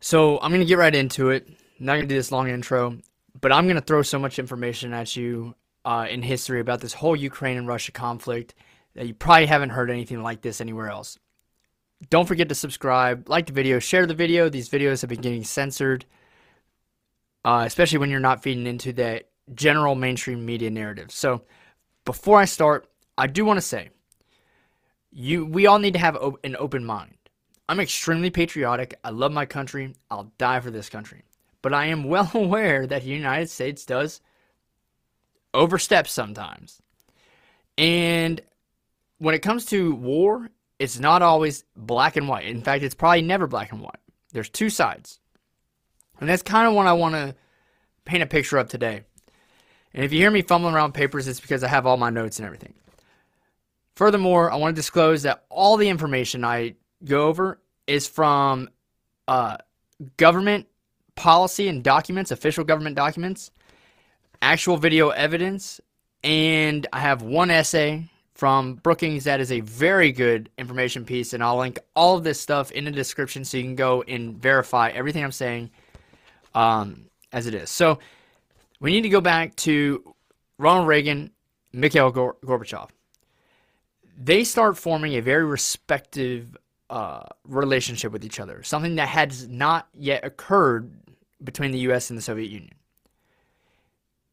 So I'm going to get right into it. I'm not going to do this long intro, but I'm going to throw so much information at you uh, in history about this whole Ukraine and Russia conflict that you probably haven't heard anything like this anywhere else. Don't forget to subscribe, like the video, share the video. These videos have been getting censored, uh, especially when you're not feeding into that general mainstream media narrative. So before I start, I do want to say, you we all need to have an open mind. I'm extremely patriotic. I love my country. I'll die for this country. But I am well aware that the United States does overstep sometimes. And when it comes to war, it's not always black and white. In fact, it's probably never black and white. There's two sides. And that's kind of what I want to paint a picture of today. And if you hear me fumbling around papers, it's because I have all my notes and everything. Furthermore, I want to disclose that all the information I go over is from uh, government policy and documents, official government documents, actual video evidence, and I have one essay from Brookings that is a very good information piece, and I'll link all of this stuff in the description so you can go and verify everything I'm saying um, as it is. So we need to go back to Ronald Reagan, Mikhail Gorbachev. They start forming a very respective uh, relationship with each other, something that has not yet occurred between the U.S. and the Soviet Union.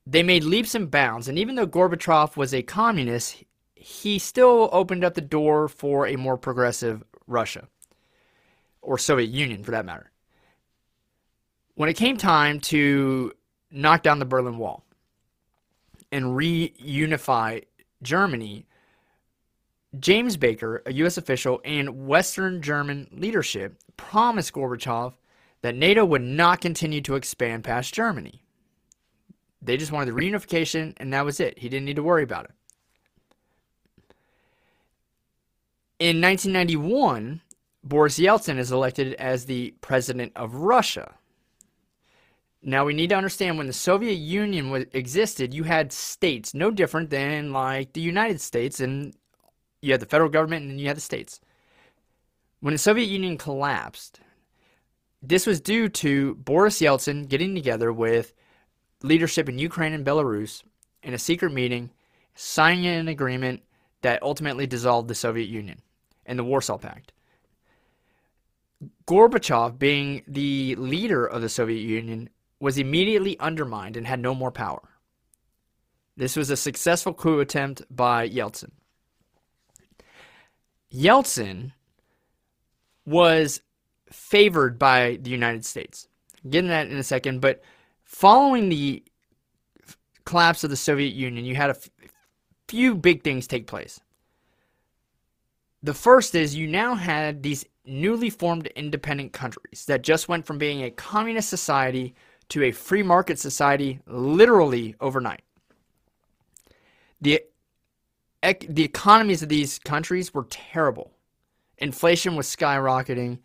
They made leaps and bounds, and even though Gorbachev was a communist, he still opened up the door for a more progressive Russia, or Soviet Union for that matter. When it came time to knock down the Berlin Wall and reunify Germany, James Baker, a U.S. official, and Western German leadership promised Gorbachev that NATO would not continue to expand past Germany. They just wanted the reunification, and that was it. He didn't need to worry about it. In 1991, Boris Yeltsin is elected as the president of Russia. Now we need to understand when the Soviet Union existed, you had states, no different than like the United States and you had the federal government and then you had the states. When the Soviet Union collapsed, this was due to Boris Yeltsin getting together with leadership in Ukraine and Belarus in a secret meeting, signing an agreement that ultimately dissolved the Soviet Union and the Warsaw Pact. Gorbachev, being the leader of the Soviet Union, was immediately undermined and had no more power. This was a successful coup attempt by Yeltsin. Yeltsin was favored by the United States. Getting that in a second, but following the collapse of the Soviet Union, you had a few big things take place. The first is you now had these newly formed independent countries that just went from being a communist society to a free market society literally overnight. The the economies of these countries were terrible. Inflation was skyrocketing.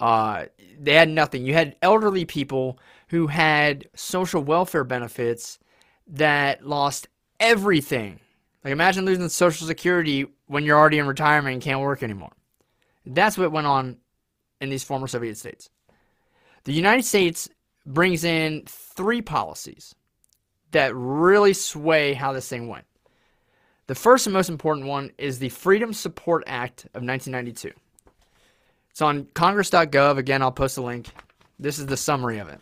Uh, they had nothing. You had elderly people who had social welfare benefits that lost everything. Like imagine losing Social Security when you're already in retirement and can't work anymore. That's what went on in these former Soviet states. The United States brings in three policies that really sway how this thing went. The first and most important one is the Freedom Support Act of 1992. It's on congress.gov. Again, I'll post a link. This is the summary of it.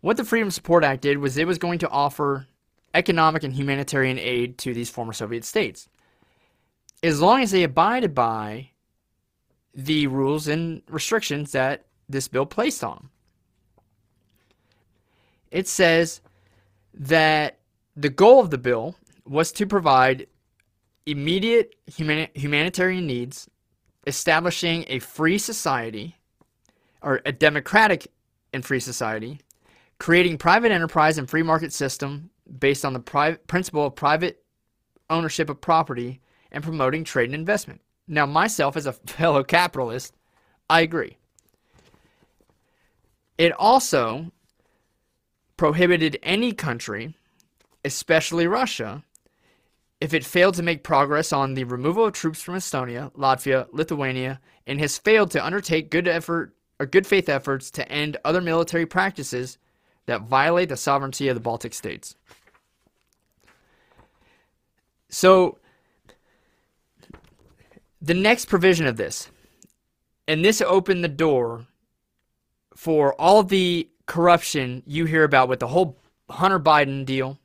What the Freedom Support Act did was it was going to offer economic and humanitarian aid to these former Soviet states. As long as they abided by the rules and restrictions that this bill placed on them. It says that the goal of the bill was to provide immediate humani- humanitarian needs, establishing a free society or a democratic and free society, creating private enterprise and free market system based on the pri- principle of private ownership of property and promoting trade and investment. Now, myself as a fellow capitalist, I agree. It also prohibited any country, especially Russia, if it failed to make progress on the removal of troops from Estonia, Latvia, Lithuania, and has failed to undertake good effort are good faith efforts to end other military practices that violate the sovereignty of the Baltic states. So, the next provision of this, and this opened the door for all the corruption you hear about with the whole Hunter Biden deal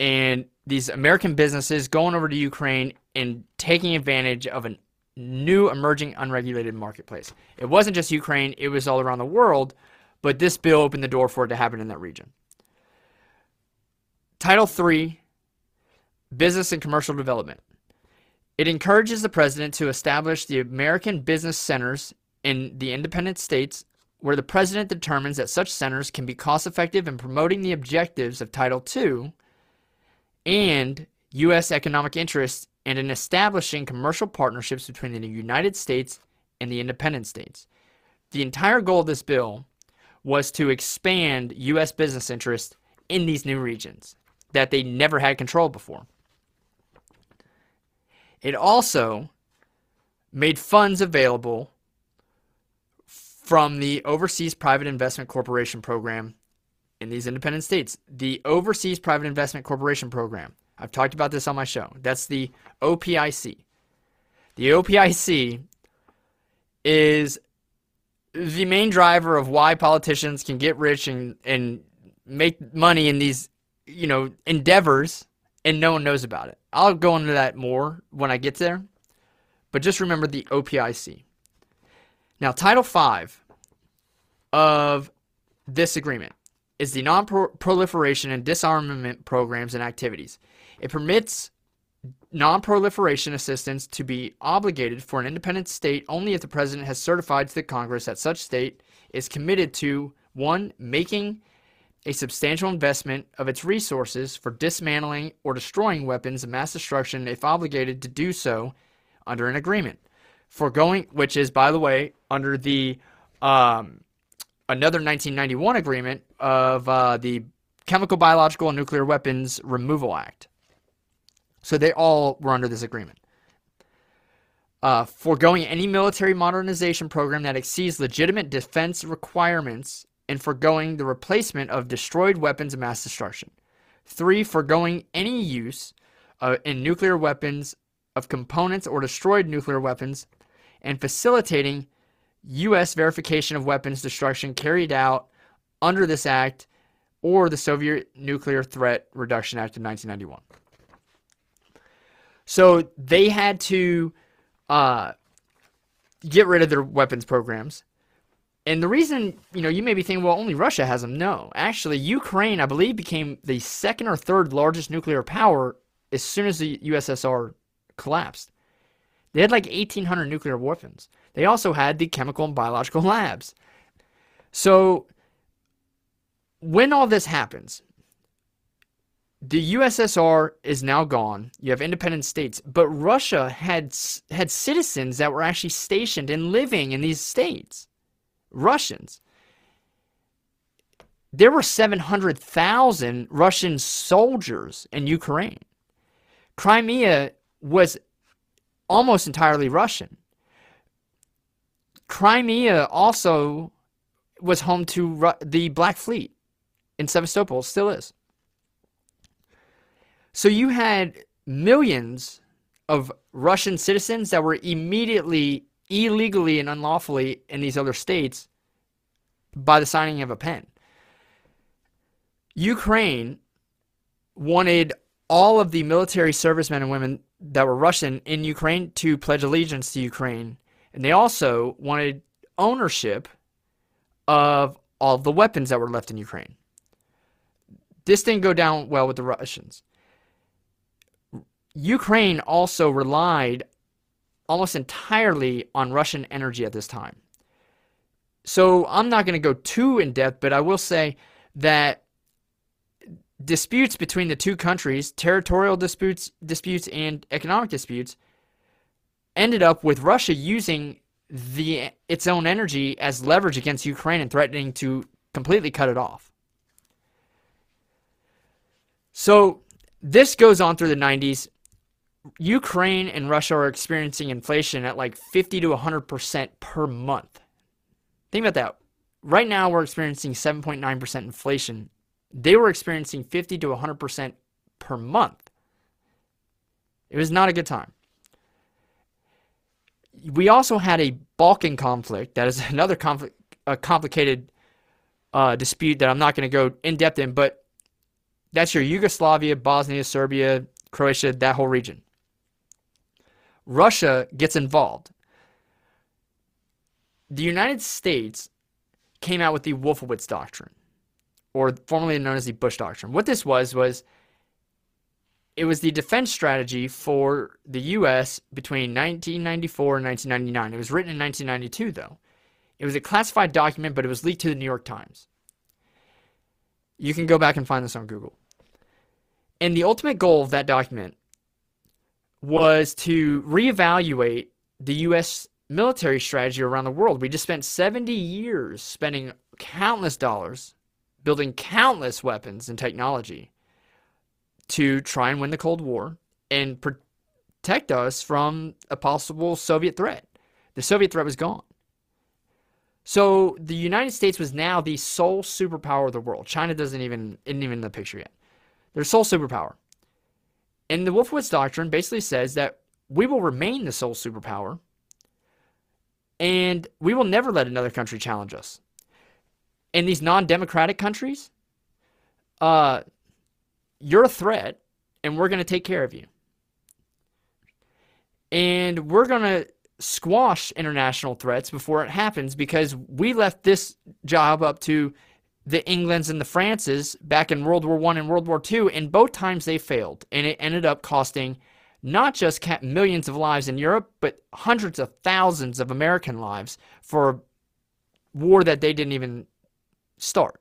and these American businesses going over to Ukraine and taking advantage of a new emerging unregulated marketplace. It wasn't just Ukraine, it was all around the world, but this bill opened the door for it to happen in that region. Title 3 Business and Commercial Development. It encourages the president to establish the American business centers in the independent states where the president determines that such centers can be cost effective in promoting the objectives of Title II and U.S. economic interests and in establishing commercial partnerships between the United States and the independent states. The entire goal of this bill was to expand U.S. business interests in these new regions that they never had control before. It also made funds available from the Overseas Private Investment Corporation program in these independent states. The Overseas Private Investment Corporation program. I've talked about this on my show. That's the OPIC. The OPIC is the main driver of why politicians can get rich and, and make money in these, you know, endeavors and no one knows about it. I'll go into that more when I get there. But just remember the OPIC. Now, Title 5 of this agreement is the non proliferation and disarmament programs and activities. It permits non proliferation assistance to be obligated for an independent state only if the president has certified to the Congress that such state is committed to one, making a substantial investment of its resources for dismantling or destroying weapons of mass destruction if obligated to do so under an agreement. Foregoing, which is, by the way, under the um, another 1991 agreement of uh, the Chemical, Biological, and Nuclear Weapons Removal Act. So they all were under this agreement. Uh, foregoing any military modernization program that exceeds legitimate defense requirements and foregoing the replacement of destroyed weapons of mass destruction. Three, foregoing any use uh, in nuclear weapons of components or destroyed nuclear weapons and facilitating U.S. verification of weapons destruction carried out under this act or the Soviet Nuclear Threat Reduction Act of 1991. So they had to uh, get rid of their weapons programs. And the reason, you know, you may be thinking, well, only Russia has them. No. Actually, Ukraine, I believe, became the second or third largest nuclear power as soon as the USSR collapsed. They had like 1,800 nuclear weapons. They also had the chemical and biological labs. So, when all this happens, the USSR is now gone. You have independent states, but Russia had had citizens that were actually stationed and living in these states. Russians. There were 700,000 Russian soldiers in Ukraine. Crimea was almost entirely Russian. Crimea also was home to Ru the Black Fleet in Sevastopol, still is. So you had millions of Russian citizens that were immediately illegally and unlawfully in these other states by the signing of a pen. Ukraine wanted all of the military servicemen and women that were Russian in Ukraine to pledge allegiance to Ukraine. And they also wanted ownership of all the weapons that were left in Ukraine. This didn't go down well with the Russians. Ukraine also relied almost entirely on Russian energy at this time. So I'm not going to go too in depth, but I will say that disputes between the two countries, territorial disputes, disputes and economic disputes, ended up with Russia using the its own energy as leverage against Ukraine and threatening to completely cut it off. So this goes on through the 90s. Ukraine and Russia are experiencing inflation at like 50 to 100% per month. Think about that. Right now, we're experiencing 7.9% inflation. They were experiencing 50 to 100% per month. It was not a good time. We also had a Balkan conflict. That is another conflict, a complicated uh, dispute that I'm not going to go in depth in, but that's your Yugoslavia, Bosnia, Serbia, Croatia, that whole region. Russia gets involved. The United States came out with the Wolfowitz Doctrine, or formerly known as the Bush Doctrine. What this was was it was the defense strategy for the U.S. between 1994 and 1999. It was written in 1992, though. It was a classified document, but it was leaked to the New York Times. You can go back and find this on Google. And the ultimate goal of that document was to reevaluate the U.S. military strategy around the world. We just spent 70 years spending countless dollars building countless weapons and technology to try and win the Cold War and protect us from a possible Soviet threat. The Soviet threat was gone. So the United States was now the sole superpower of the world. China doesn't even isn't even in the picture yet. They're sole superpower. And the Wolfowitz Doctrine basically says that we will remain the sole superpower and we will never let another country challenge us. In these non democratic countries, uh, you're a threat and we're going to take care of you. And we're going to squash international threats before it happens because we left this job up to the Englands and the Frances back in World War One and World War Two, and both times they failed, and it ended up costing not just millions of lives in Europe, but hundreds of thousands of American lives for a war that they didn't even start.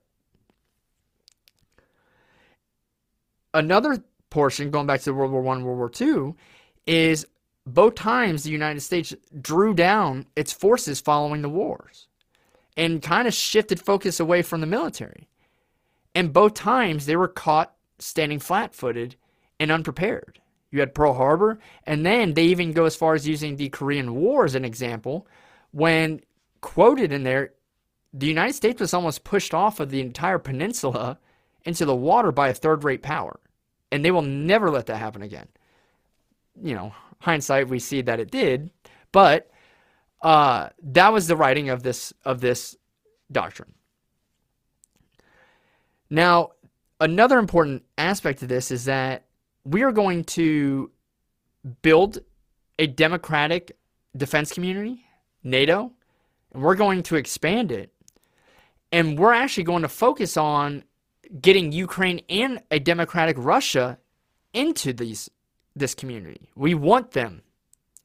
Another portion, going back to World War One, World War Two, is both times the United States drew down its forces following the wars and kind of shifted focus away from the military. And both times they were caught standing flat footed and unprepared. You had Pearl Harbor, and then they even go as far as using the Korean War as an example, when quoted in there, the United States was almost pushed off of the entire peninsula into the water by a third rate power. And they will never let that happen again. You know, hindsight, we see that it did, but uh, that was the writing of this of this doctrine. Now, another important aspect of this is that we are going to build a democratic defense community, NATO, and we're going to expand it. And we're actually going to focus on getting Ukraine and a democratic Russia into these this community. We want them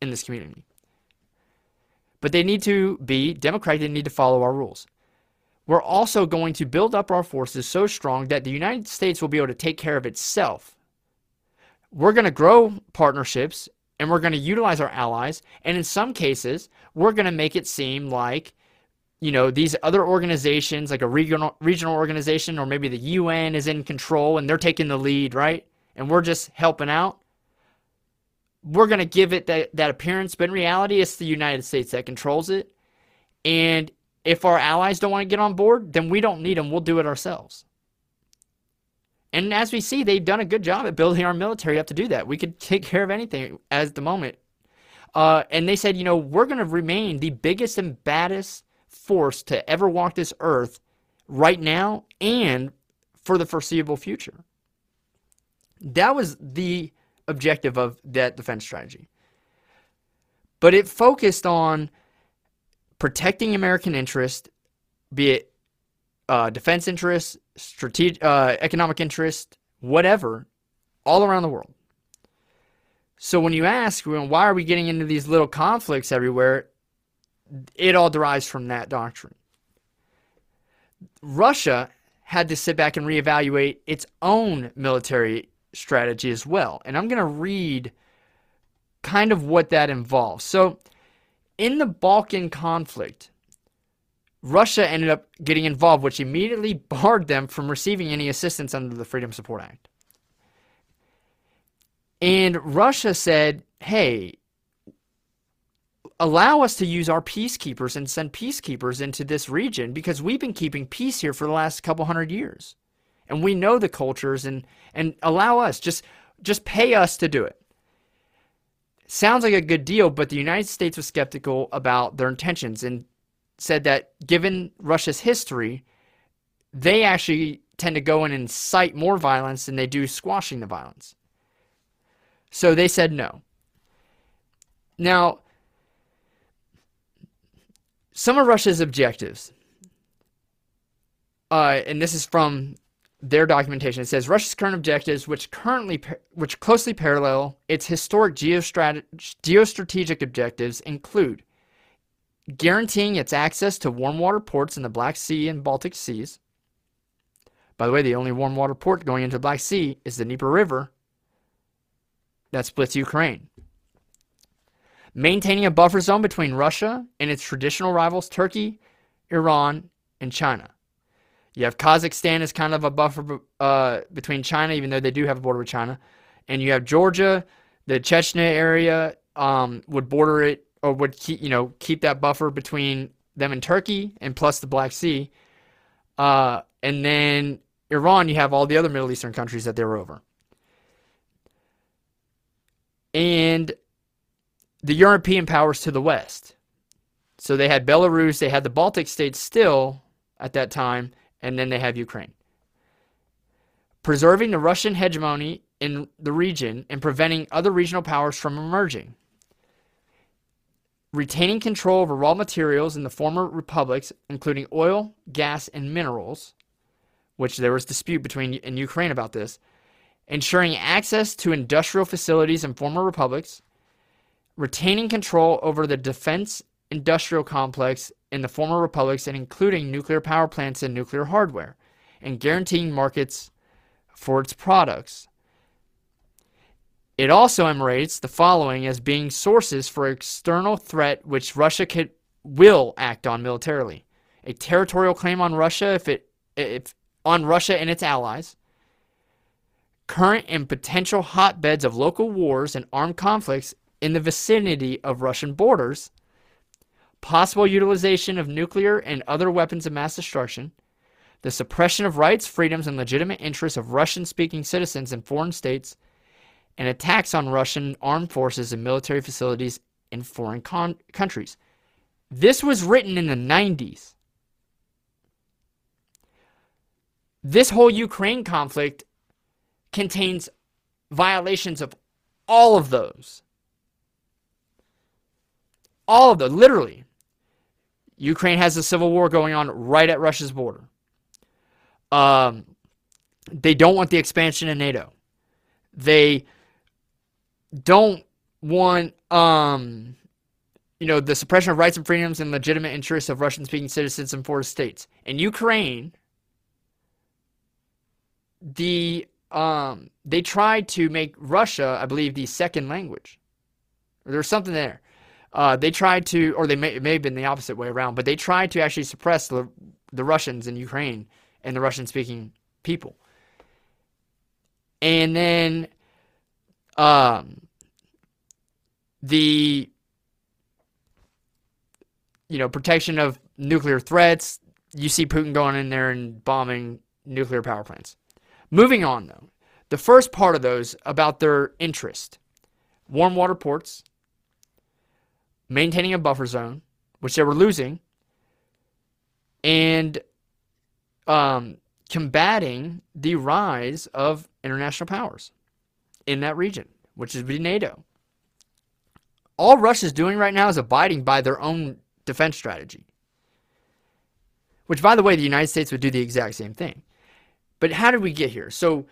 in this community. But they need to be democratic, they need to follow our rules. We're also going to build up our forces so strong that the United States will be able to take care of itself. We're going to grow partnerships and we're going to utilize our allies. And in some cases, we're going to make it seem like, you know, these other organizations, like a regional, regional organization or maybe the UN is in control and they're taking the lead, right? And we're just helping out we're going to give it that, that appearance, but in reality, it's the United States that controls it. And if our allies don't want to get on board, then we don't need them. We'll do it ourselves. And as we see, they've done a good job at building our military up to do that. We could take care of anything at the moment. Uh, and they said, you know, we're going to remain the biggest and baddest force to ever walk this earth right now and for the foreseeable future. That was the objective of that defense strategy. But it focused on protecting American interests, be it uh, defense interests, strategic, uh, economic interests, whatever, all around the world. So when you ask, well, why are we getting into these little conflicts everywhere? It all derives from that doctrine. Russia had to sit back and reevaluate its own military strategy as well. And I'm going to read kind of what that involves. So, in the Balkan conflict, Russia ended up getting involved, which immediately barred them from receiving any assistance under the Freedom Support Act. And Russia said, hey, allow us to use our peacekeepers and send peacekeepers into this region because we've been keeping peace here for the last couple hundred years. And we know the cultures and and allow us just just pay us to do it. Sounds like a good deal, but the United States was skeptical about their intentions and said that given Russia's history, they actually tend to go in and incite more violence than they do squashing the violence. So they said no. Now, some of Russia's objectives, uh, and this is from their documentation. It says Russia's current objectives, which currently which closely parallel its historic geostrat- geostrategic objectives, include guaranteeing its access to warm water ports in the Black Sea and Baltic Seas. By the way, the only warm water port going into the Black Sea is the Dnieper River that splits Ukraine. Maintaining a buffer zone between Russia and its traditional rivals Turkey, Iran, and China. You have Kazakhstan as kind of a buffer uh, between China, even though they do have a border with China. And you have Georgia, the Chechnya area um, would border it or would keep you know keep that buffer between them and Turkey, and plus the Black Sea. Uh, and then Iran, you have all the other Middle Eastern countries that they're over. And the European powers to the west. So they had Belarus, they had the Baltic states still at that time, and then they have Ukraine. Preserving the Russian hegemony in the region and preventing other regional powers from emerging. Retaining control over raw materials in the former republics, including oil, gas, and minerals, which there was dispute between in Ukraine about this. Ensuring access to industrial facilities in former republics, retaining control over the defense industrial complex in the former republics and including nuclear power plants and nuclear hardware, and guaranteeing markets for its products. It also enumerates the following as being sources for external threat which Russia could, will act on militarily. A territorial claim on Russia if it if on Russia and its allies, current and potential hotbeds of local wars and armed conflicts in the vicinity of Russian borders, possible utilization of nuclear and other weapons of mass destruction, the suppression of rights, freedoms, and legitimate interests of Russian speaking citizens in foreign states, and attacks on Russian armed forces and military facilities in foreign con- countries. This was written in the 90s. This whole Ukraine conflict contains violations of all of those. All of them, literally. Ukraine has a civil war going on right at Russia's border. Um, they don't want the expansion in NATO. They don't want, um, you know, the suppression of rights and freedoms and legitimate interests of Russian-speaking citizens in foreign states. In Ukraine, the um, they tried to make Russia, I believe, the second language. There's something there. Uh, they tried to, or they may, it may have been the opposite way around, but they tried to actually suppress the, the Russians in Ukraine and the Russian speaking people. And then um, the you know protection of nuclear threats. You see Putin going in there and bombing nuclear power plants. Moving on though, the first part of those about their interest warm water ports, maintaining a buffer zone, which they were losing, and um, combating the rise of international powers in that region, which is NATO. All Russia's doing right now is abiding by their own defense strategy. Which, by the way, the United States would do the exact same thing. But how did we get here? So,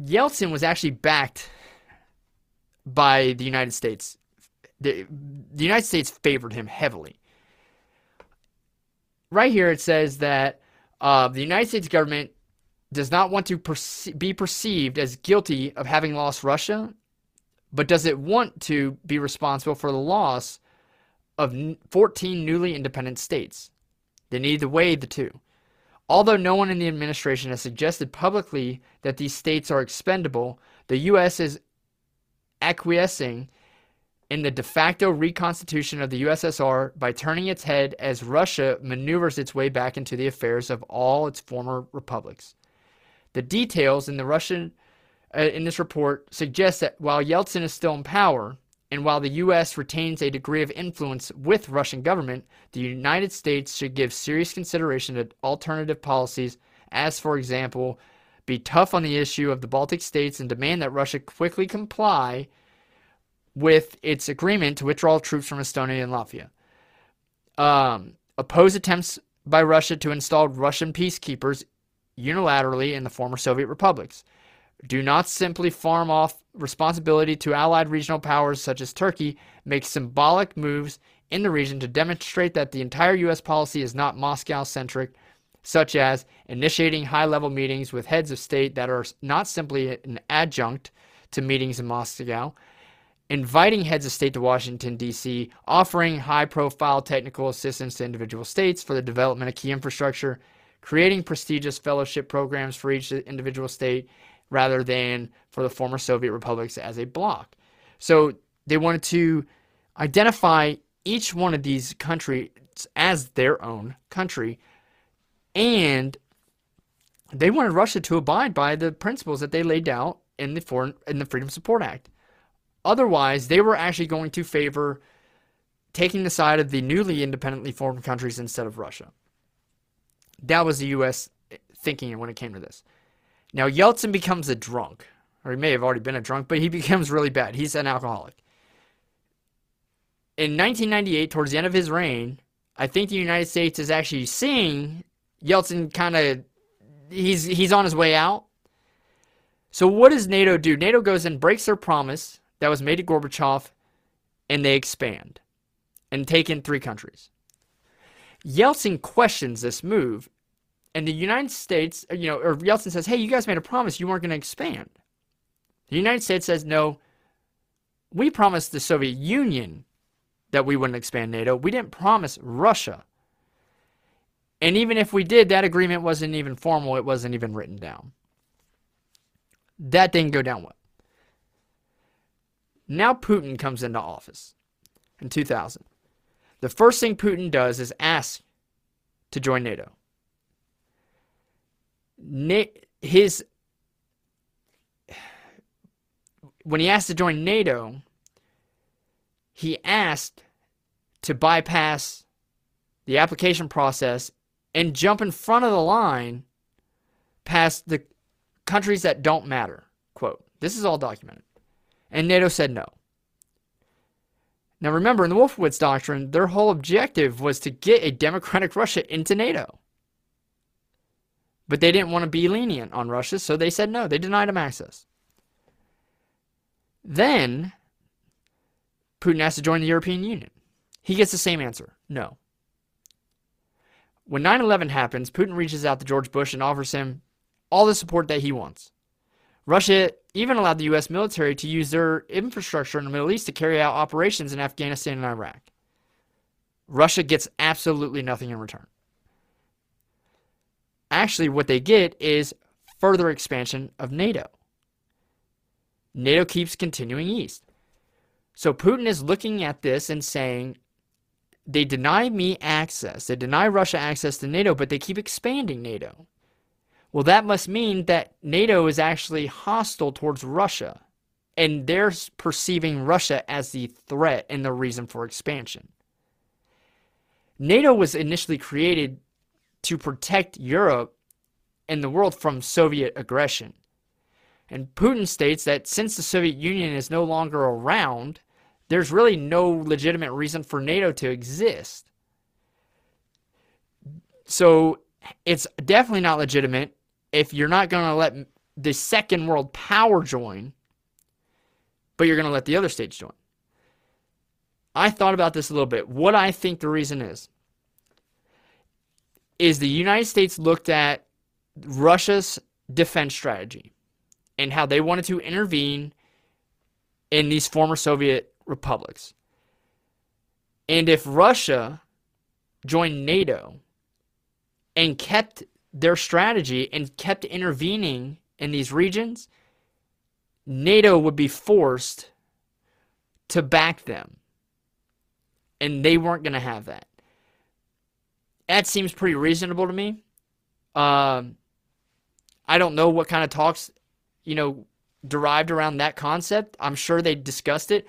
Yeltsin was actually backed by the United States the, the United States favored him heavily. Right here, it says that uh, the United States government does not want to perce- be perceived as guilty of having lost Russia, but does it want to be responsible for the loss of 14 newly independent states? They need to weigh the two. Although no one in the administration has suggested publicly that these states are expendable, the U.S. is acquiescing in the de facto reconstitution of the USSR by turning its head as Russia maneuvers its way back into the affairs of all its former republics. The details in the Russian uh, in this report suggest that while Yeltsin is still in power, and while the U.S. retains a degree of influence with Russian government, the United States should give serious consideration to alternative policies, as, for example, be tough on the issue of the Baltic states and demand that Russia quickly comply with its agreement to withdraw troops from Estonia and Latvia. Um, oppose attempts by Russia to install Russian peacekeepers unilaterally in the former Soviet republics. Do not simply farm off responsibility to allied regional powers such as Turkey. Make symbolic moves in the region to demonstrate that the entire U.S. policy is not Moscow centric, such as initiating high level meetings with heads of state that are not simply an adjunct to meetings in Moscow, inviting heads of state to Washington, D.C., offering high profile technical assistance to individual states for the development of key infrastructure, creating prestigious fellowship programs for each individual state, rather than for the former Soviet republics as a bloc. So they wanted to identify each one of these countries as their own country, and they wanted Russia to abide by the principles that they laid out in the foreign in the Freedom Support Act. Otherwise, they were actually going to favor taking the side of the newly independently formed countries instead of Russia. That was the U.S. thinking when it came to this. Now, Yeltsin becomes a drunk, or he may have already been a drunk, but he becomes really bad. He's an alcoholic. In 1998, towards the end of his reign, I think the United States is actually seeing Yeltsin kind of he's he's on his way out. So what does NATO do? NATO goes and breaks their promise that was made to Gorbachev, and they expand and take in three countries. Yeltsin questions this move and the United States, you know, or Yeltsin says, hey, you guys made a promise you weren't going to expand. The United States says, no, we promised the Soviet Union that we wouldn't expand NATO. We didn't promise Russia. And even if we did, that agreement wasn't even formal, it wasn't even written down. That didn't go down well. Now Putin comes into office in 2000. The first thing Putin does is ask to join NATO his when he asked to join NATO, he asked to bypass the application process and jump in front of the line past the countries that don't matter. Quote. This is all documented. And NATO said no. Now remember, in the Wolfowitz Doctrine, their whole objective was to get a democratic Russia into NATO. But they didn't want to be lenient on Russia, so they said no. They denied him access. Then Putin asked to join the European Union. He gets the same answer no. When 9 11 happens, Putin reaches out to George Bush and offers him all the support that he wants. Russia even allowed the U.S. military to use their infrastructure in the Middle East to carry out operations in Afghanistan and Iraq. Russia gets absolutely nothing in return actually what they get is further expansion of NATO. NATO keeps continuing east. So Putin is looking at this and saying, they deny me access. They deny Russia access to NATO, but they keep expanding NATO. Well, that must mean that NATO is actually hostile towards Russia, and they're perceiving Russia as the threat and the reason for expansion. NATO was initially created to protect Europe and the world from Soviet aggression. And Putin states that since the Soviet Union is no longer around, there's really no legitimate reason for NATO to exist. So it's definitely not legitimate if you're not going to let the second world power join, but you're going to let the other states join. I thought about this a little bit. What I think the reason is is the United States looked at Russia's defense strategy and how they wanted to intervene in these former Soviet republics. And if Russia joined NATO and kept their strategy and kept intervening in these regions, NATO would be forced to back them. And they weren't going to have that. That seems pretty reasonable to me. Um, I don't know what kind of talks, you know, derived around that concept. I'm sure they discussed it.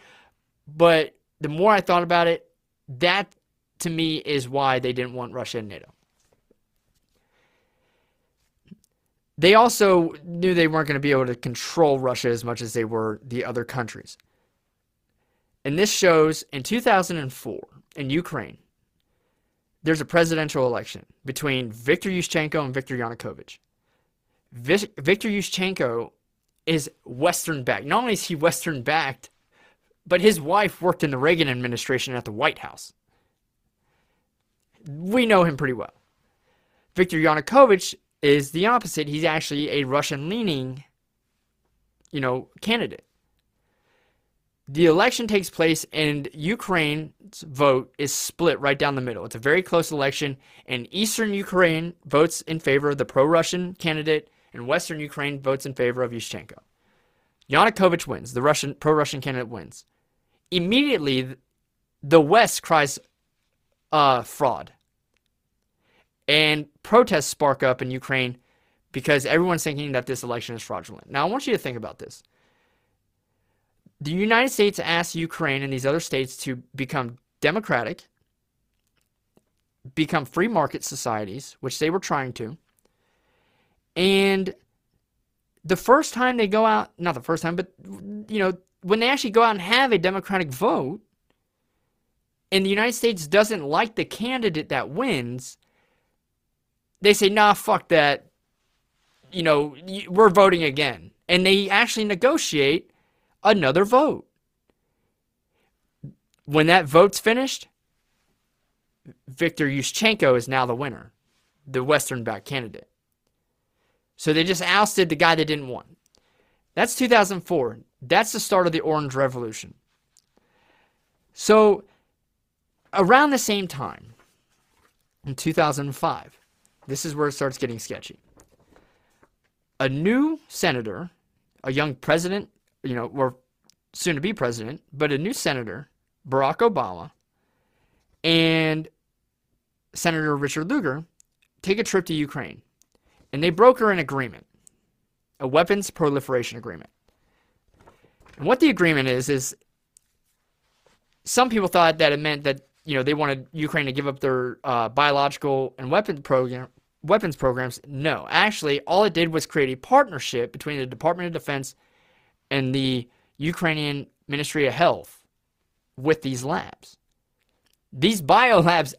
But the more I thought about it, that to me is why they didn't want Russia in NATO. They also knew they weren't going to be able to control Russia as much as they were the other countries. And this shows in 2004 in Ukraine, there's a presidential election between Viktor Yushchenko and Viktor Yanukovych. Viktor Yushchenko is Western backed. Not only is he Western backed, but his wife worked in the Reagan administration at the White House. We know him pretty well. Viktor Yanukovych is the opposite. He's actually a Russian leaning, you know, candidate. The election takes place and Ukraine's vote is split right down the middle. It's a very close election, and Eastern Ukraine votes in favor of the pro Russian candidate, and Western Ukraine votes in favor of Yushchenko. Yanukovych wins. The Russian pro Russian candidate wins. Immediately, the West cries uh, fraud. And protests spark up in Ukraine because everyone's thinking that this election is fraudulent. Now, I want you to think about this. The United States asked Ukraine and these other states to become democratic, become free market societies, which they were trying to. And the first time they go out, not the first time, but you know, when they actually go out and have a democratic vote, and the United States doesn't like the candidate that wins, they say, nah, fuck that. You know, we're voting again. And they actually negotiate another vote. When that vote's finished, Viktor Yushchenko is now the winner, the Western backed candidate. So they just ousted the guy they didn't want. That's 2004. That's the start of the Orange Revolution. So around the same time, in 2005, this is where it starts getting sketchy. A new senator, a young president, you know, or soon to be president, but a new senator, Barack Obama, and Senator Richard Lugar take a trip to Ukraine. And they broker an agreement, a weapons proliferation agreement. And what the agreement is, is some people thought that it meant that you know they wanted Ukraine to give up their uh, biological and weapon program weapons programs. No, actually, all it did was create a partnership between the Department of Defense and the Ukrainian Ministry of Health with these labs. These biolabs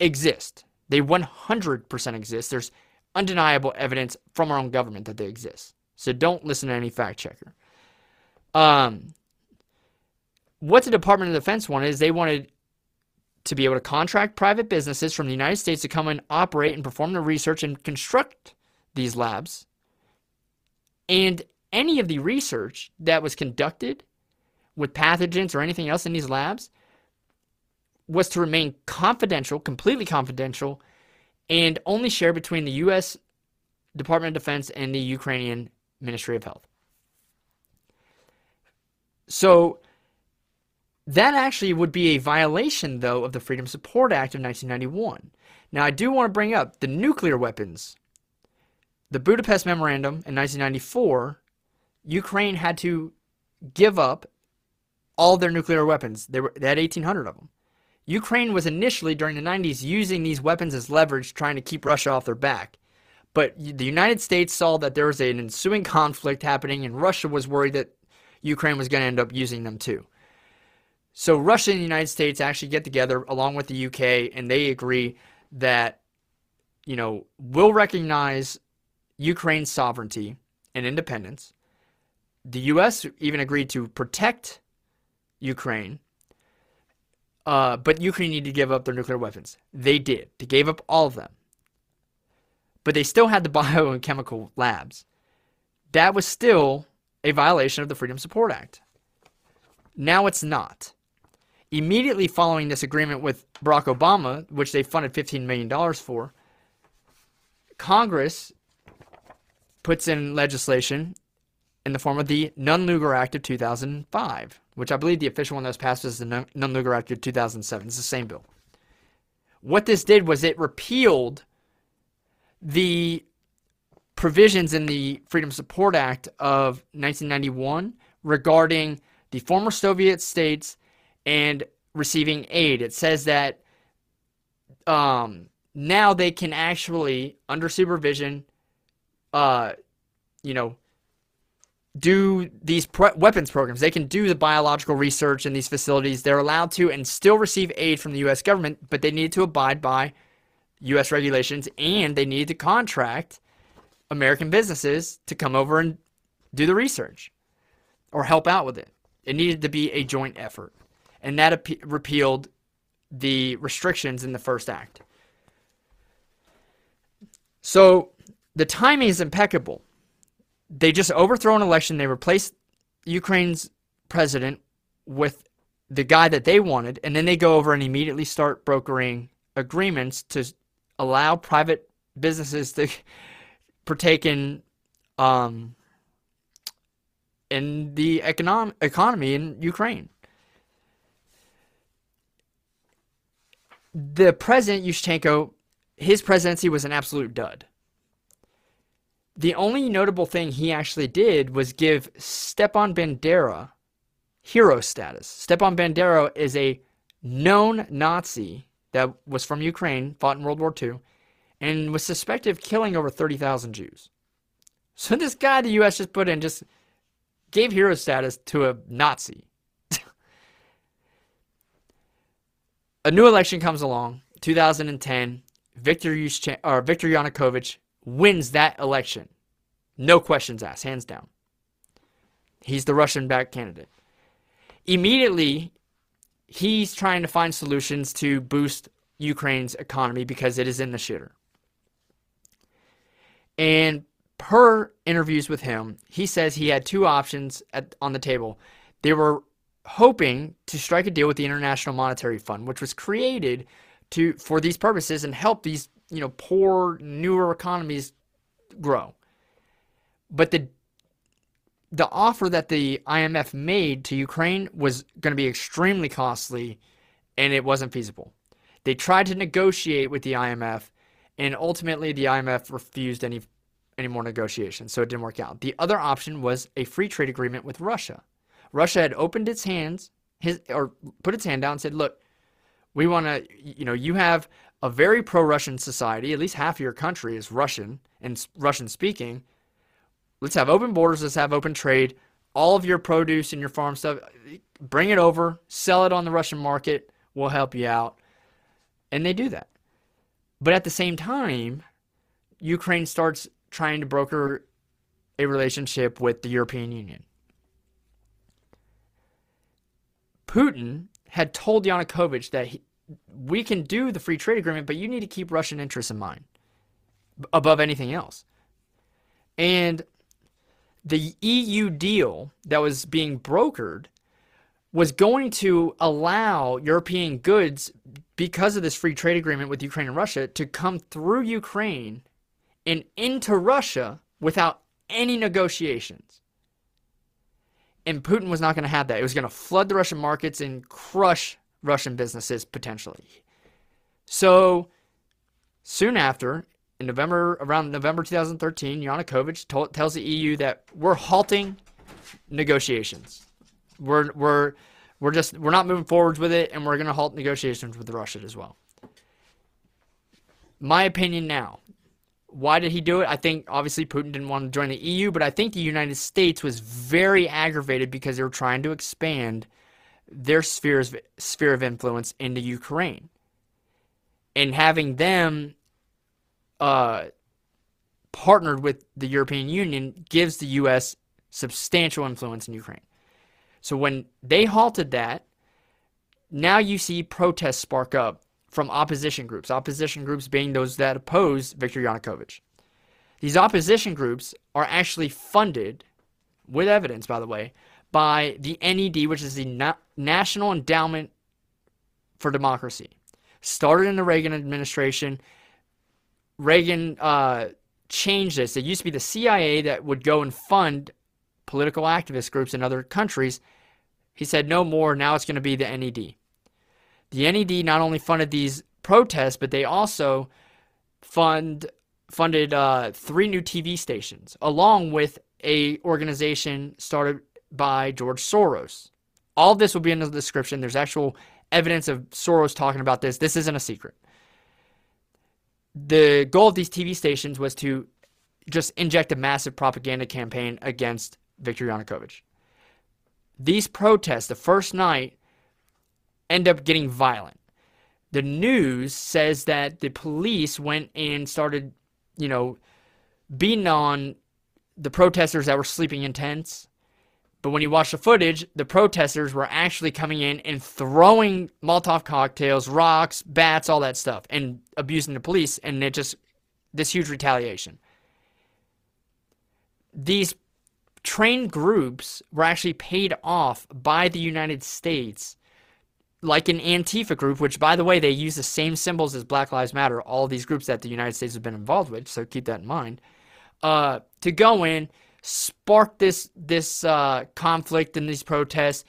exist. They 100% exist. There's undeniable evidence from our own government that they exist. So don't listen to any fact checker. Um, what the Department of Defense wanted is they wanted to be able to contract private businesses from the United States to come and operate and perform the research and construct these labs. And any of the research that was conducted with pathogens or anything else in these labs was to remain confidential, completely confidential, and only shared between the U.S. Department of Defense and the Ukrainian Ministry of Health. So that actually would be a violation, though, of the Freedom Support Act of 1991. Now, I do want to bring up the nuclear weapons. The Budapest Memorandum in 1994, Ukraine had to give up all their nuclear weapons. They, were, they had 1,800 of them. Ukraine was initially, during the 90s, using these weapons as leverage, trying to keep Russia off their back. But the United States saw that there was an ensuing conflict happening, and Russia was worried that Ukraine was going to end up using them too. So Russia and the United States actually get together along with the UK and they agree that, you know, we'll recognize Ukraine's sovereignty and independence. The US even agreed to protect Ukraine. Uh, but Ukraine needed to give up their nuclear weapons. They did. They gave up all of them. But they still had the bio and chemical labs. That was still a violation of the Freedom Support Act. Now it's not. Immediately following this agreement with Barack Obama, which they funded $15 million for, Congress puts in legislation in the form of the Nunn-Lugar Act of 2005, which I believe the official one that was passed was the Nunn-Lugar Act of 2007. It's the same bill. What this did was it repealed the provisions in the Freedom Support Act of 1991 regarding the former Soviet states and receiving aid. It says that um, now they can actually, under supervision, uh, you know, do these pre- weapons programs. They can do the biological research in these facilities. They're allowed to and still receive aid from the U.S. government, but they need to abide by U.S. regulations and they need to contract American businesses to come over and do the research or help out with it. It needed to be a joint effort. And that ap- repealed the restrictions in the first act. So the timing is impeccable. They just overthrow an election. They replace Ukraine's president with the guy that they wanted, and then they go over and immediately start brokering agreements to allow private businesses to partake in um, in the economic economy in Ukraine. The president Yushchenko, his presidency was an absolute dud. The only notable thing he actually did was give Stepan Bandera hero status. Stepan Bandera is a known Nazi that was from Ukraine, fought in World War II, and was suspected of killing over 30,000 Jews. So this guy the U.S. just put in just gave hero status to a Nazi. A new election comes along, 2010. Victor, Yushchen- or Victor Yanukovych wins that election. No questions asked, hands down. He's the Russian backed candidate. Immediately, he's trying to find solutions to boost Ukraine's economy because it is in the shitter. And per interviews with him, he says he had two options at, on the table. They were hoping to strike a deal with the International Monetary Fund, which was created to for these purposes and help these you know poor newer economies grow. But the the offer that the IMF made to Ukraine was going to be extremely costly and it wasn't feasible. They tried to negotiate with the IMF and ultimately the IMF refused any any more negotiations, so it didn't work out. The other option was a free trade agreement with Russia. Russia had opened its hands, his or put its hand down and said, "Look, we want to, you know, you have a very pro-Russian society. At least half of your country is Russian and Russian speaking. Let's have open borders. Let's have open trade. All of your produce and your farm stuff, bring it over, sell it on the Russian market. We'll help you out." And they do that. But at the same time, Ukraine starts trying to broker a relationship with the European Union. Putin had told Yanukovych that he, we can do the free trade agreement, but you need to keep Russian interests in mind above anything else. And the EU deal that was being brokered was going to allow European goods, because of this free trade agreement with Ukraine and Russia, to come through Ukraine and into Russia without any negotiations. And Putin was not going to have that. It was going to flood the Russian markets and crush Russian businesses potentially. So soon after, in November, around November 2013, Yanukovych tells the EU that we're halting negotiations. We're we're we're just we're not moving forwards with it, and we're going to halt negotiations with Russia as well. My opinion now why did he do it? I think obviously Putin didn't want to join the EU, but I think the United States was very aggravated because they were trying to expand their spheres, sphere of influence into Ukraine. And having them uh, partnered with the European Union gives the U.S. substantial influence in Ukraine. So when they halted that, now you see protests spark up from opposition groups, opposition groups being those that oppose Viktor Yanukovych. These opposition groups are actually funded, with evidence, by the way, by the NED, which is the Na- National Endowment for Democracy. Started in the Reagan administration. Reagan uh, changed this. It used to be the CIA that would go and fund political activist groups in other countries. He said, no more. Now it's going to be the NED. The NED not only funded these protests, but they also fund funded uh, three new TV stations, along with a organization started by George Soros. All this will be in the description. There's actual evidence of Soros talking about this. This isn't a secret. The goal of these TV stations was to just inject a massive propaganda campaign against Viktor Yanukovych. These protests, the first night, end up getting violent. The news says that the police went and started, you know, beating on the protesters that were sleeping in tents. But when you watch the footage, the protesters were actually coming in and throwing Molotov cocktails, rocks, bats, all that stuff, and abusing the police, and it just this huge retaliation. These trained groups were actually paid off by the United States, like an Antifa group, which, by the way, they use the same symbols as Black Lives Matter, all these groups that the United States has been involved with, so keep that in mind, uh, to go in, spark this, this uh, conflict and these protests,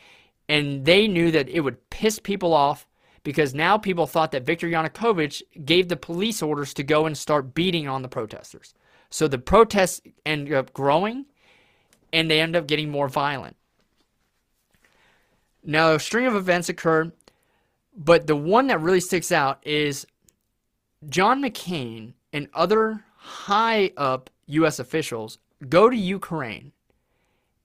and they knew that it would piss people off because now people thought that Viktor Yanukovych gave the police orders to go and start beating on the protesters. So the protests ended up growing and they end up getting more violent. Now, a string of events occurred, but the one that really sticks out is John McCain and other high up U.S. officials go to Ukraine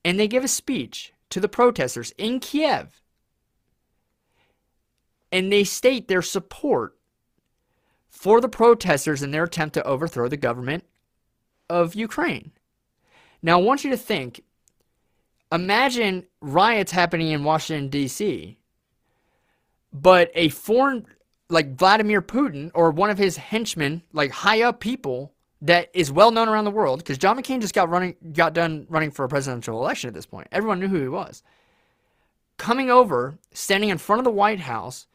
and they give a speech to the protesters in Kiev. And they state their support for the protesters in their attempt to overthrow the government of Ukraine. Now, I want you to think imagine riots happening in Washington, D.C., but a foreign, like Vladimir Putin or one of his henchmen, like high up people that is well known around the world, because John McCain just got running, got done running for a presidential election at this point. Everyone knew who he was. Coming over, standing in front of the White House,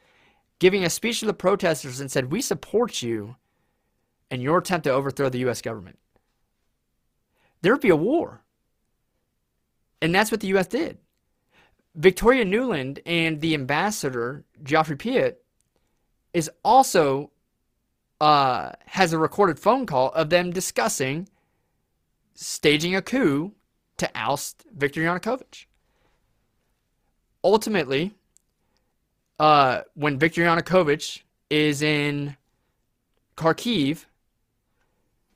giving a speech to the protesters and said, We support you in your attempt to overthrow the U.S. government there would be a war. And that's what the U.S. did. Victoria Nuland and the ambassador, Geoffrey Pyatt, is also uh, has a recorded phone call of them discussing staging a coup to oust Viktor Yanukovych. Ultimately, uh, when Viktor Yanukovych is in Kharkiv,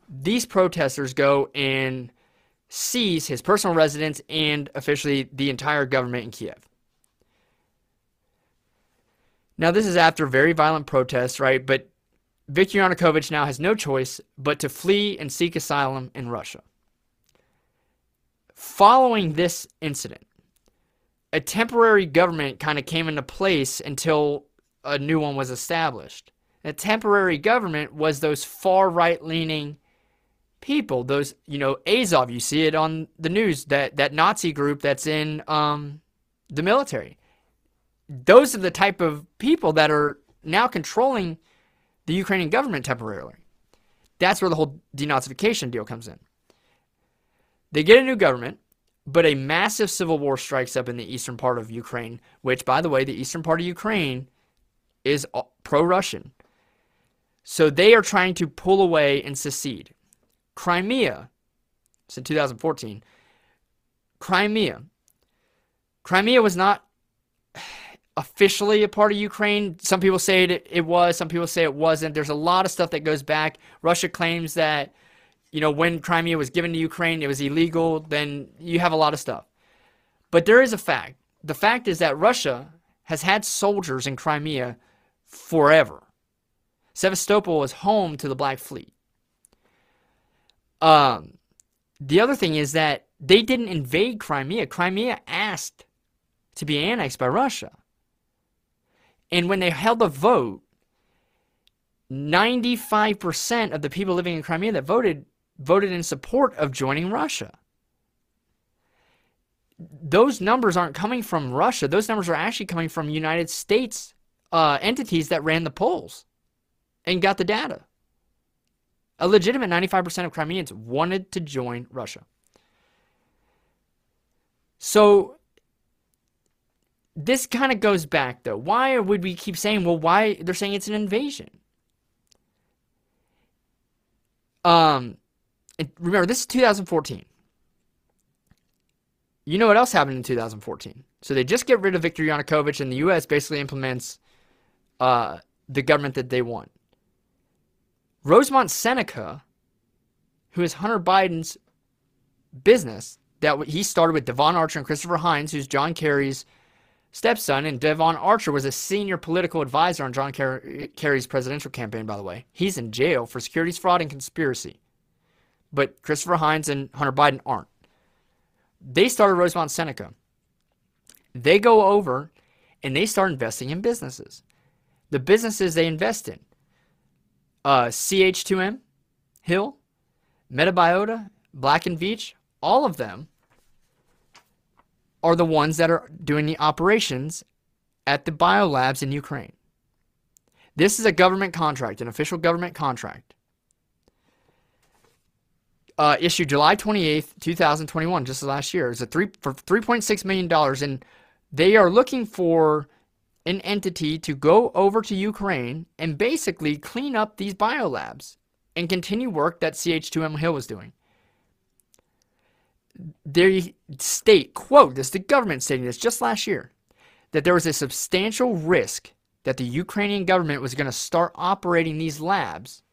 these protesters go and seize his personal residence and officially the entire government in Kiev. Now, this is after very violent protests, right? But Viktor Yanukovych now has no choice but to flee and seek asylum in Russia. Following this incident, a temporary government kind of came into place until a new one was established. A temporary government was those far right leaning people. Those, you know, Azov, you see it on the news, that, that Nazi group that's in um, the military. Those are the type of people that are now controlling the Ukrainian government temporarily. That's where the whole denazification deal comes in. They get a new government, but a massive civil war strikes up in the eastern part of Ukraine, which, by the way, the eastern part of Ukraine is pro Russian. So they are trying to pull away and secede. Crimea, it's in 2014. Crimea. Crimea was not officially a part of Ukraine. Some people say it, it was, some people say it wasn't. There's a lot of stuff that goes back. Russia claims that, you know, when Crimea was given to Ukraine, it was illegal. Then you have a lot of stuff. But there is a fact. The fact is that Russia has had soldiers in Crimea forever. Sevastopol is home to the Black Fleet. Um, the other thing is that they didn't invade Crimea. Crimea asked to be annexed by Russia. And when they held a vote, 95% of the people living in Crimea that voted voted in support of joining Russia. Those numbers aren't coming from Russia. Those numbers are actually coming from United States uh, entities that ran the polls and got the data. A legitimate 95% of Crimeans wanted to join Russia. So this kind of goes back though. Why would we keep saying, well, why they're saying it's an invasion? Um, remember, this is 2014. You know what else happened in 2014? So they just get rid of Viktor Yanukovych, and the U.S. basically implements uh, the government that they want. Rosemont Seneca, who is Hunter Biden's business that he started with Devon Archer and Christopher Heinz, who's John Kerry's stepson, and Devon Archer was a senior political advisor on John Kerry's presidential campaign, by the way. He's in jail for securities fraud and conspiracy. But Christopher Heinz and Hunter Biden aren't. They started Rosemont Seneca. They go over and they start investing in businesses. The businesses they invest in uh, CH2M, Hill, Metabiota, Black and Veatch, all of them are the ones that are doing the operations at the biolabs in Ukraine. This is a government contract, an official government contract. Uh, issued July 28th, 2021, just last year. It's a three for 3.6 million dollars, and they are looking for an entity to go over to Ukraine and basically clean up these biolabs and continue work that CH2M Hill was doing. They state, quote, this is the government stating this just last year, that there was a substantial risk that the Ukrainian government was going to start operating these labs,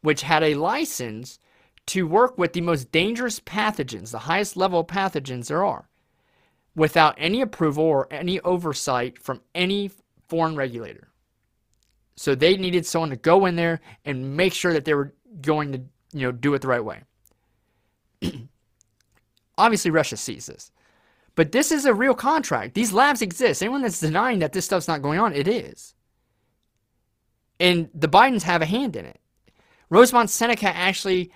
which had a license to work with the most dangerous pathogens, the highest level pathogens there are, without any approval or any oversight from any foreign regulator. So they needed someone to go in there and make sure that they were going to, you know, do it the right way. Obviously, Russia sees this. But this is a real contract. These labs exist. Anyone that's denying that this stuff's not going on, it is. And the Bidens have a hand in it. Rosemont Seneca actually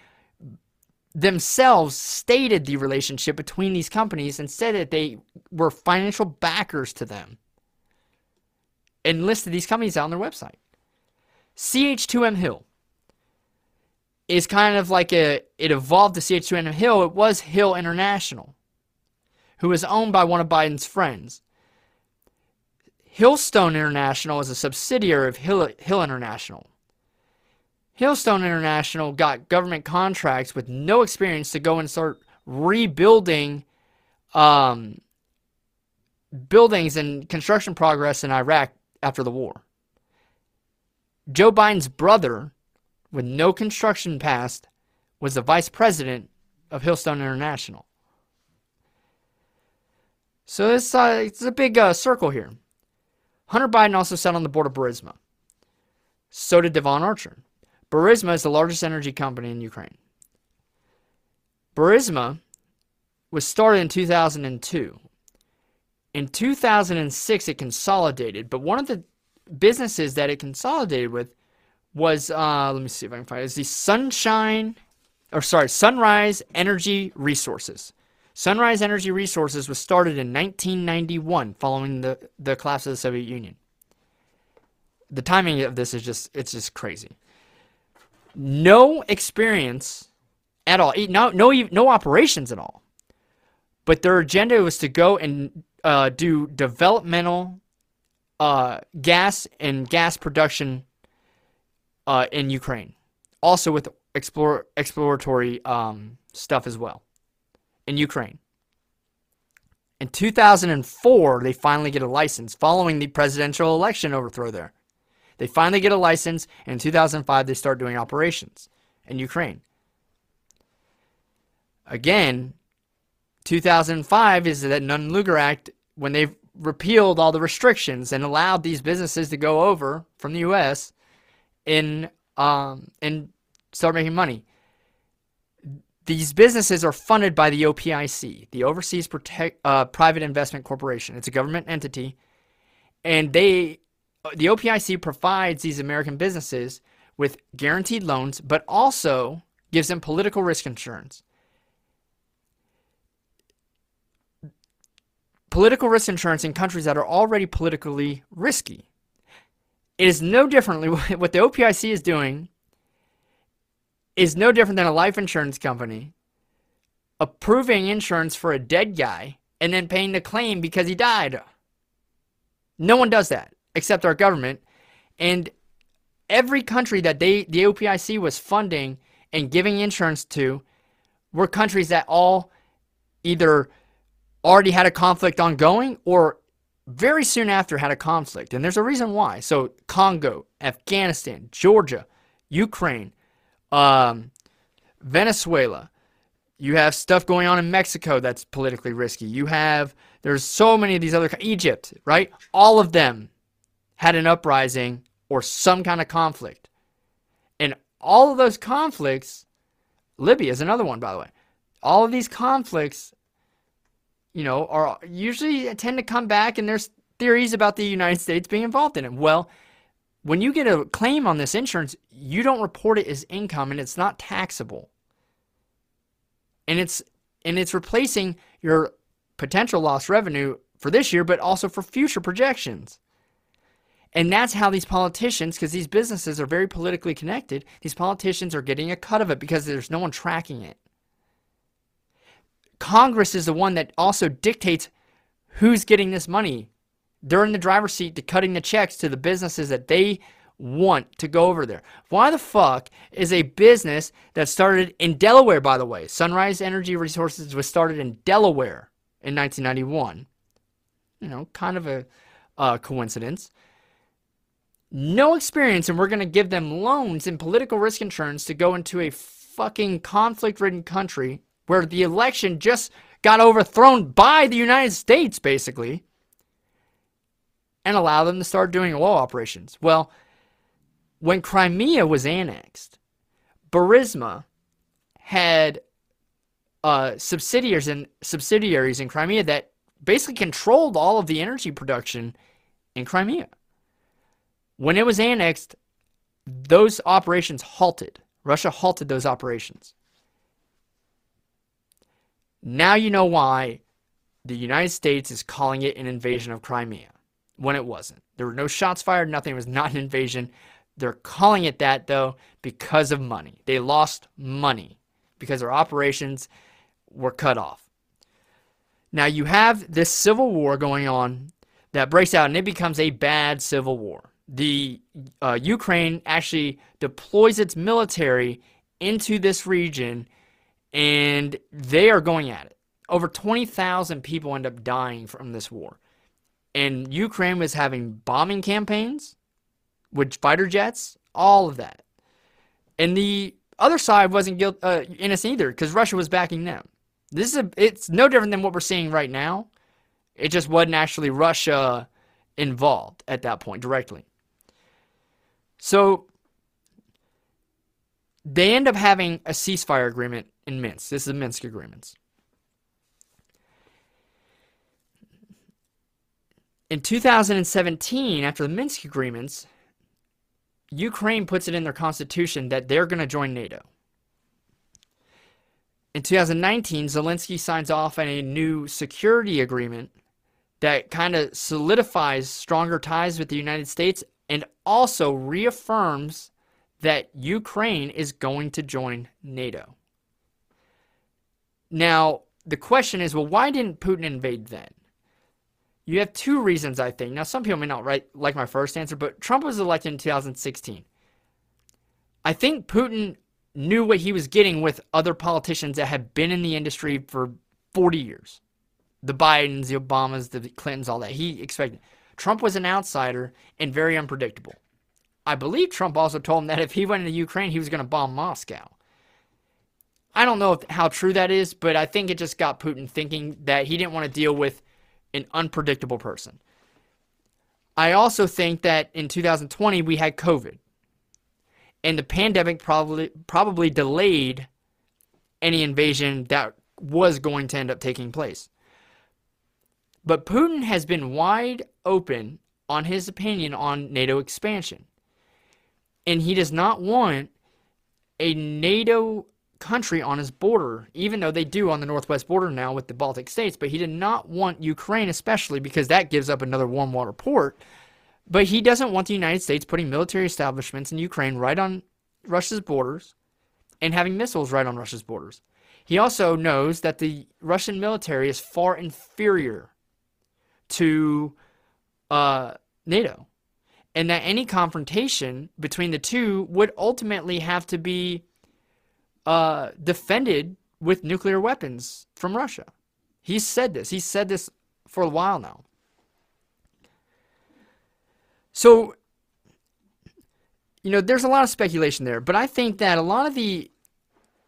themselves stated the relationship between these companies and said that they were financial backers to them and listed these companies out on their website. CH2M Hill is kind of like a, it evolved to CH2M Hill. It was Hill International, who was owned by one of Biden's friends. Hillstone International is a subsidiary of Hill, Hill International. Hillstone International got government contracts with no experience to go and start rebuilding um, buildings and construction progress in Iraq after the war. Joe Biden's brother, with no construction past, was the vice president of Hillstone International. So it's, uh, it's a big uh, circle here. Hunter Biden also sat on the board of Burisma. So did Devon Archer. Burisma is the largest energy company in Ukraine. Burisma was started in 2002. In 2006, it consolidated, but one of the businesses that it consolidated with was, uh, let me see if I can find it, is the Sunshine, or sorry, Sunrise Energy Resources. Sunrise Energy Resources was started in 1991 following the, the collapse of the Soviet Union. The timing of this is just, it's just crazy no experience at all, no, no, no operations at all. But their agenda was to go and uh, do developmental uh, gas and gas production uh, in Ukraine, also with explore, exploratory um, stuff as well in Ukraine. In 2004, they finally get a license following the presidential election overthrow there. They finally get a license, and in 2005, they start doing operations in Ukraine. Again, 2005 is that Nunn-Lugar Act when they repealed all the restrictions and allowed these businesses to go over from the U.S. in um, and start making money. These businesses are funded by the OPIC, the Overseas Protect, uh, Private Investment Corporation. It's a government entity, and they the OPIC provides these American businesses with guaranteed loans, but also gives them political risk insurance. Political risk insurance in countries that are already politically risky. It is no differently what the OPIC is doing is no different than a life insurance company approving insurance for a dead guy and then paying the claim because he died. No one does that except our government. And every country that they the OPIC was funding and giving insurance to were countries that all either already had a conflict ongoing or very soon after had a conflict. And there's a reason why. So Congo, Afghanistan, Georgia, Ukraine, um, Venezuela. You have stuff going on in Mexico that's politically risky. You have there's so many of these other Egypt, right? All of them had an uprising or some kind of conflict. And all of those conflicts, Libya is another one, by the way. All of these conflicts, you know, are usually tend to come back, and there's theories about the United States being involved in it. Well, when you get a claim on this insurance, you don't report it as income, and it's not taxable. And it's and it's replacing your potential lost revenue for this year, but also for future projections. And that's how these politicians, because these businesses are very politically connected, these politicians are getting a cut of it because there's no one tracking it. Congress is the one that also dictates who's getting this money. They're in the driver's seat to cutting the checks to the businesses that they want to go over there. Why the fuck is a business that started in Delaware, by the way? Sunrise Energy Resources was started in Delaware in 1991. You know, kind of a uh, coincidence no experience and we're going to give them loans and political risk insurance to go into a fucking conflict ridden country where the election just got overthrown by the United States, basically, and allow them to start doing oil operations. Well, when Crimea was annexed, Burisma had uh, subsidiaries and subsidiaries in Crimea that basically controlled all of the energy production in Crimea. When it was annexed, those operations halted. Russia halted those operations. Now you know why the United States is calling it an invasion of Crimea when it wasn't. There were no shots fired, nothing. It was not an invasion. They're calling it that, though, because of money. They lost money because their operations were cut off. Now you have this civil war going on that breaks out, and it becomes a bad civil war the uh, Ukraine actually deploys its military into this region and they are going at it. Over 20,000 people end up dying from this war. And Ukraine was having bombing campaigns with fighter jets, all of that. And the other side wasn't guilt, uh, innocent either because Russia was backing them. This is a, it's no different than what we're seeing right now. It just wasn't actually Russia involved at that point directly. So they end up having a ceasefire agreement in Minsk. This is the Minsk agreements. In 2017, after the Minsk agreements, Ukraine puts it in their constitution that they're going to join NATO. In 2019, Zelensky signs off on a new security agreement that kind of solidifies stronger ties with the United States and also reaffirms that Ukraine is going to join NATO. Now, the question is well, why didn't Putin invade then? You have two reasons, I think. Now, some people may not like my first answer, but Trump was elected in 2016. I think Putin knew what he was getting with other politicians that had been in the industry for 40 years. The Bidens, the Obamas, the Clintons, all that. He expected. Trump was an outsider and very unpredictable. I believe Trump also told him that if he went into Ukraine, he was going to bomb Moscow. I don't know if, how true that is, but I think it just got Putin thinking that he didn't want to deal with an unpredictable person. I also think that in 2020 we had COVID. And the pandemic probably probably delayed any invasion that was going to end up taking place. But Putin has been wide open on his opinion on NATO expansion. And he does not want a NATO country on his border, even though they do on the northwest border now with the Baltic states. But he did not want Ukraine, especially because that gives up another warm water port. But he doesn't want the United States putting military establishments in Ukraine right on Russia's borders and having missiles right on Russia's borders. He also knows that the Russian military is far inferior to uh, NATO, and that any confrontation between the two would ultimately have to be uh, defended with nuclear weapons from Russia. He said this. He said this for a while now. So, you know, there's a lot of speculation there, but I think that a lot of the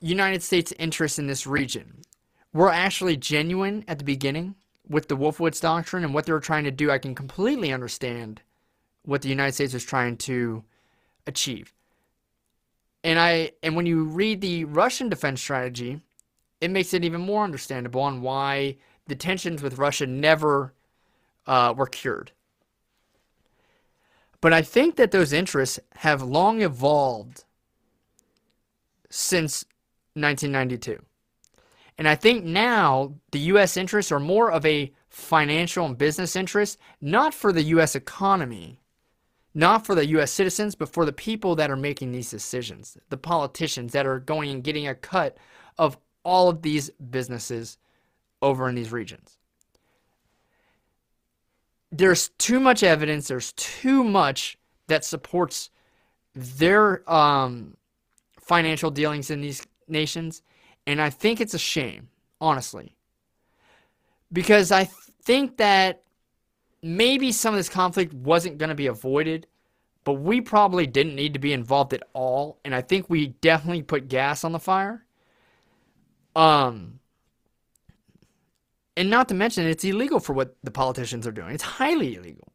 United States interests in this region were actually genuine at the beginning with the Wolfowitz Doctrine and what they were trying to do. I can completely understand what the United States was trying to achieve. And I and when you read the Russian defense strategy, it makes it even more understandable on why the tensions with Russia never uh, were cured. But I think that those interests have long evolved since 1992. And I think now the U.S. interests are more of a financial and business interest, not for the U.S. economy, not for the U.S. citizens, but for the people that are making these decisions, the politicians that are going and getting a cut of all of these businesses over in these regions. There's too much evidence, there's too much that supports their um, financial dealings in these nations. And I think it's a shame, honestly. Because I think that maybe some of this conflict wasn't going to be avoided, but we probably didn't need to be involved at all. And I think we definitely put gas on the fire. Um, and not to mention, it's illegal for what the politicians are doing. It's highly illegal.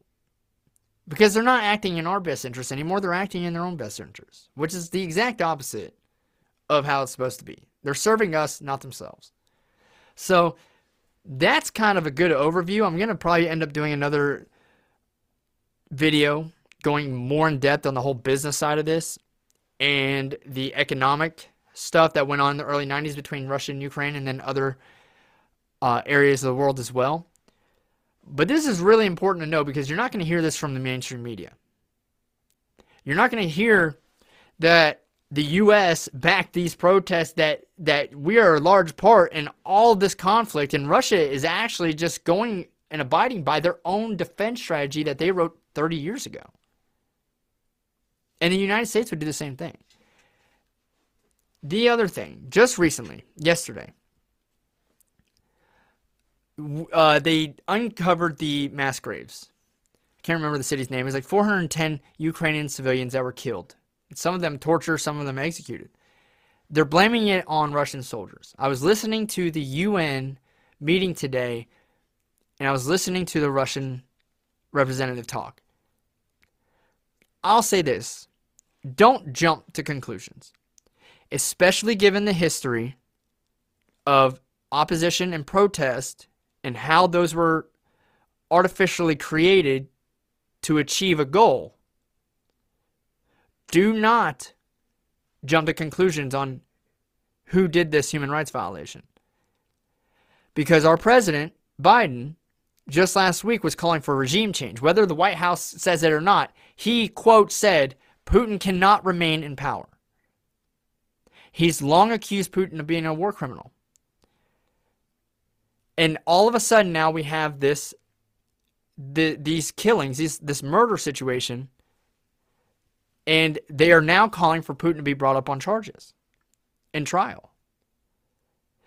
Because they're not acting in our best interest anymore. They're acting in their own best interest, which is the exact opposite of how it's supposed to be. They're serving us, not themselves. So that's kind of a good overview. I'm going to probably end up doing another video going more in depth on the whole business side of this and the economic stuff that went on in the early 90s between Russia and Ukraine and then other uh, areas of the world as well. But this is really important to know because you're not going to hear this from the mainstream media. You're not going to hear that the U.S. backed these protests that that we are a large part in all this conflict, and Russia is actually just going and abiding by their own defense strategy that they wrote 30 years ago. And the United States would do the same thing. The other thing, just recently, yesterday, uh, they uncovered the mass graves. I can't remember the city's name. It was like 410 Ukrainian civilians that were killed. Some of them tortured, some of them executed. They're blaming it on Russian soldiers. I was listening to the UN meeting today, and I was listening to the Russian representative talk. I'll say this don't jump to conclusions, especially given the history of opposition and protest and how those were artificially created to achieve a goal. Do not jump to conclusions on who did this human rights violation. Because our president, Biden, just last week was calling for regime change. Whether the White House says it or not, he, quote, said, Putin cannot remain in power. He's long accused Putin of being a war criminal. And all of a sudden now we have this the, these killings, these, this murder situation, and they are now calling for Putin to be brought up on charges in trial.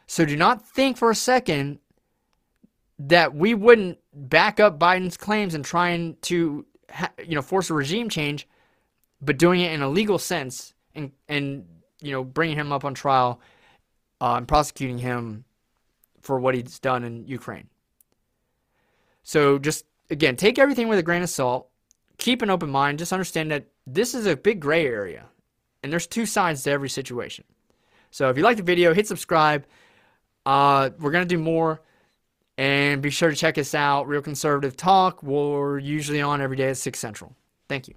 So do not think for a second that we wouldn't back up Biden's claims and trying to you know force a regime change, but doing it in a legal sense and and you know bringing him up on trial uh, and prosecuting him for what he's done in Ukraine. So just again, take everything with a grain of salt. Keep an open mind. Just understand that this is a big gray area, and there's two sides to every situation. So if you like the video, hit subscribe. Uh, we're gonna do more, and be sure to check us out. Real Conservative Talk. We're usually on every day at six central. Thank you.